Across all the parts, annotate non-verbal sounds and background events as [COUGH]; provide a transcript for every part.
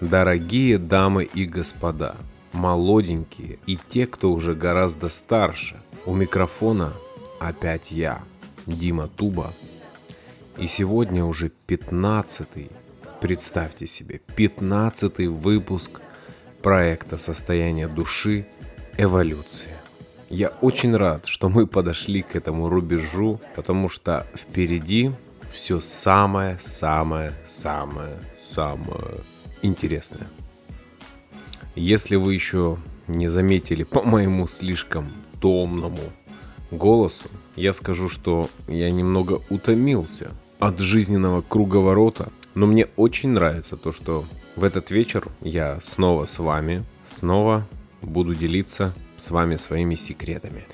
Дорогие дамы и господа, молоденькие и те, кто уже гораздо старше, у микрофона опять я, Дима Туба. И сегодня уже 15 представьте себе, 15 выпуск проекта «Состояние души. Эволюция». Я очень рад, что мы подошли к этому рубежу, потому что впереди все самое-самое-самое-самое интересное. Если вы еще не заметили по моему слишком томному голосу, я скажу, что я немного утомился от жизненного круговорота, но мне очень нравится то, что в этот вечер я снова с вами, снова буду делиться с вами своими секретами.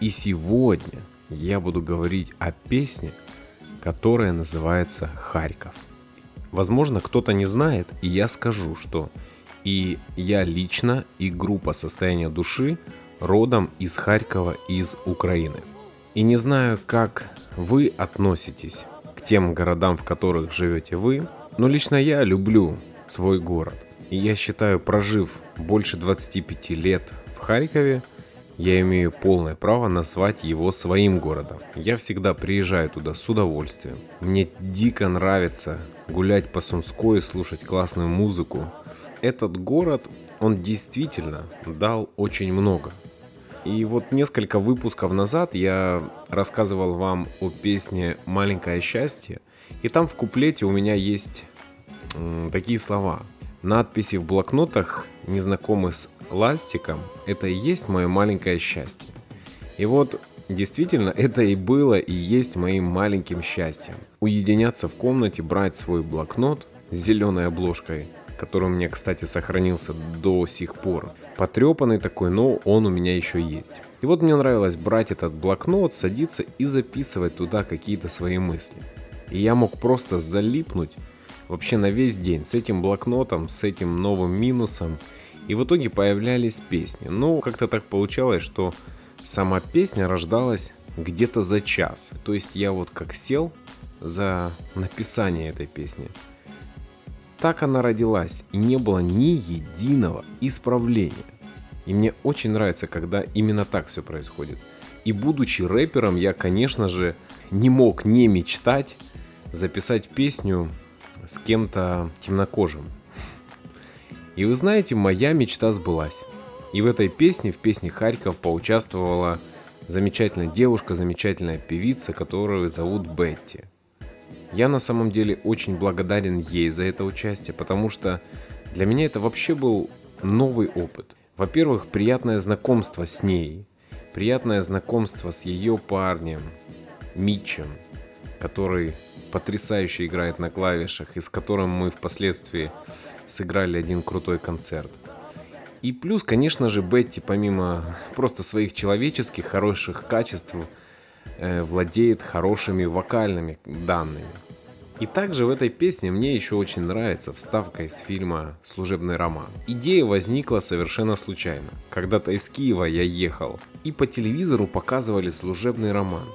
И сегодня я буду говорить о песне, которая называется «Харьков». Возможно, кто-то не знает, и я скажу, что и я лично, и группа «Состояние души» родом из Харькова, из Украины. И не знаю, как вы относитесь к тем городам, в которых живете вы, но лично я люблю свой город. И я считаю, прожив больше 25 лет в Харькове, я имею полное право назвать его своим городом. Я всегда приезжаю туда с удовольствием. Мне дико нравится гулять по Сумской, слушать классную музыку. Этот город, он действительно дал очень много. И вот несколько выпусков назад я рассказывал вам о песне «Маленькое счастье», и там в куплете у меня есть такие слова. Надписи в блокнотах не знакомы с ластиком – это и есть мое маленькое счастье. И вот действительно [LAUGHS] это и было и есть моим маленьким счастьем. Уединяться в комнате, брать свой блокнот с зеленой обложкой, который у меня, кстати, сохранился до сих пор. Потрепанный такой, но он у меня еще есть. И вот мне нравилось брать этот блокнот, садиться и записывать туда какие-то свои мысли. И я мог просто залипнуть вообще на весь день с этим блокнотом, с этим новым минусом. И в итоге появлялись песни. Ну, как-то так получалось, что сама песня рождалась где-то за час. То есть я вот как сел за написание этой песни. Так она родилась, и не было ни единого исправления. И мне очень нравится, когда именно так все происходит. И будучи рэпером, я, конечно же, не мог не мечтать записать песню с кем-то темнокожим. И вы знаете, моя мечта сбылась. И в этой песне, в песне Харьков, поучаствовала замечательная девушка, замечательная певица, которую зовут Бетти. Я на самом деле очень благодарен ей за это участие, потому что для меня это вообще был новый опыт. Во-первых, приятное знакомство с ней, приятное знакомство с ее парнем, Митчем, который потрясающе играет на клавишах и с которым мы впоследствии сыграли один крутой концерт. И плюс, конечно же, Бетти, помимо просто своих человеческих хороших качеств, э, владеет хорошими вокальными данными. И также в этой песне мне еще очень нравится вставка из фильма «Служебный роман». Идея возникла совершенно случайно. Когда-то из Киева я ехал, и по телевизору показывали «Служебный роман».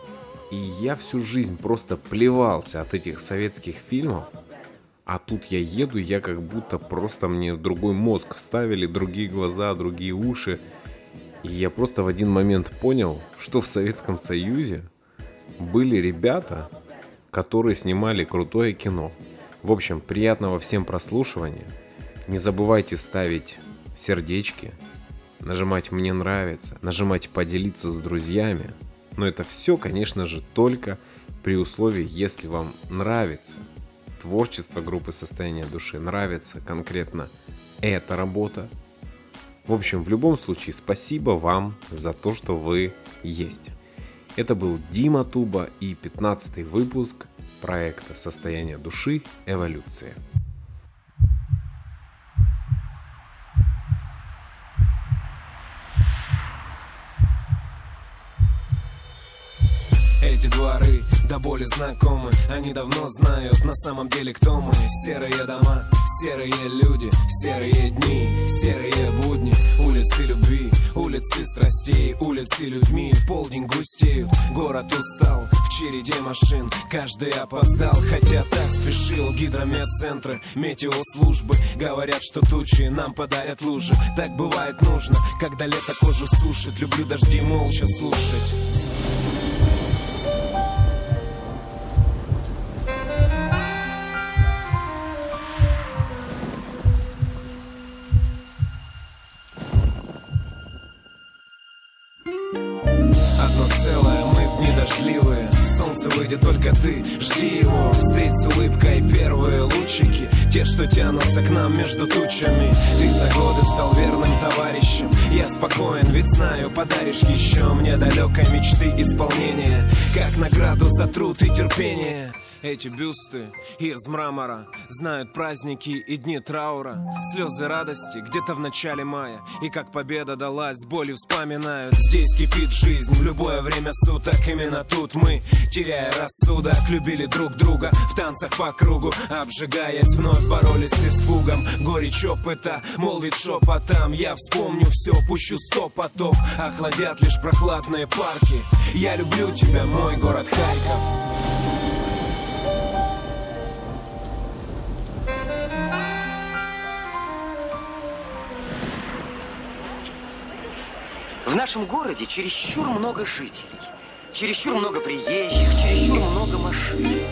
И я всю жизнь просто плевался от этих советских фильмов. А тут я еду, я как будто просто мне другой мозг вставили, другие глаза, другие уши. И я просто в один момент понял, что в Советском Союзе были ребята, которые снимали крутое кино. В общем, приятного всем прослушивания. Не забывайте ставить сердечки, нажимать «Мне нравится», нажимать «Поделиться с друзьями», но это все, конечно же, только при условии, если вам нравится творчество группы «Состояние души», нравится конкретно эта работа. В общем, в любом случае, спасибо вам за то, что вы есть. Это был Дима Туба и 15 выпуск проекта «Состояние души. Эволюция». Дворы до боли знакомы. Они давно знают на самом деле кто мы. Серые дома, серые люди, серые дни Серые будни, улицы любви, улицы страстей, улицы людьми. В полдень густеют, город устал. В череде машин, каждый опоздал. Хотя так спешил гидрометцентры Метеослужбы. Говорят, что тучи нам подарят лужи. Так бывает нужно, когда лето кожу сушит. Люблю дожди молча слушать солнце выйдет только ты Жди его, встреть с улыбкой первые лучики Те, что тянутся к нам между тучами. Ты за годы стал верным товарищем. Я спокоен, ведь знаю, подаришь еще Мне далекой мечты исполнения. Как награду за труд и терпение эти бюсты из мрамора Знают праздники и дни траура. Слезы радости где-то в начале мая. И как победа далась, с болью вспоминают. Здесь кипит жизнь в любое время суток. Именно тут мы, теряя рассудок Любили друг друга в танцах по кругу. Обжигаясь, вновь боролись с испугом. Горечь опыта, молвит шепотом. Я вспомню все, пущу сто потов. Охладят лишь прохладные парки. Я люблю тебя, мой город Харьков В нашем городе чересчур много жителей, чересчур много приезжих, чересчур много машин.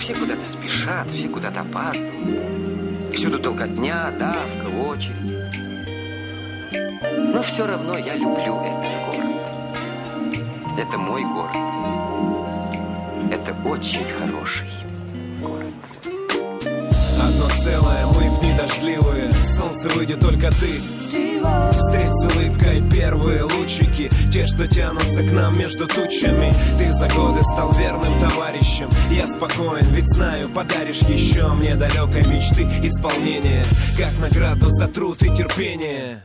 Все куда-то спешат, все куда-то опаздывают. Всюду толкотня, давка, очередь. Но все равно я люблю этот город. Это мой город. Это очень хороший город. Одно целое, Солнце выйдет только ты. Встреть с улыбкой первые лучики. Те, что тянутся к нам между тучами. Ты за годы стал верным товарищем. Я спокоен, ведь знаю, подаришь еще Мне далекой мечты исполнение Как награду за труд и терпение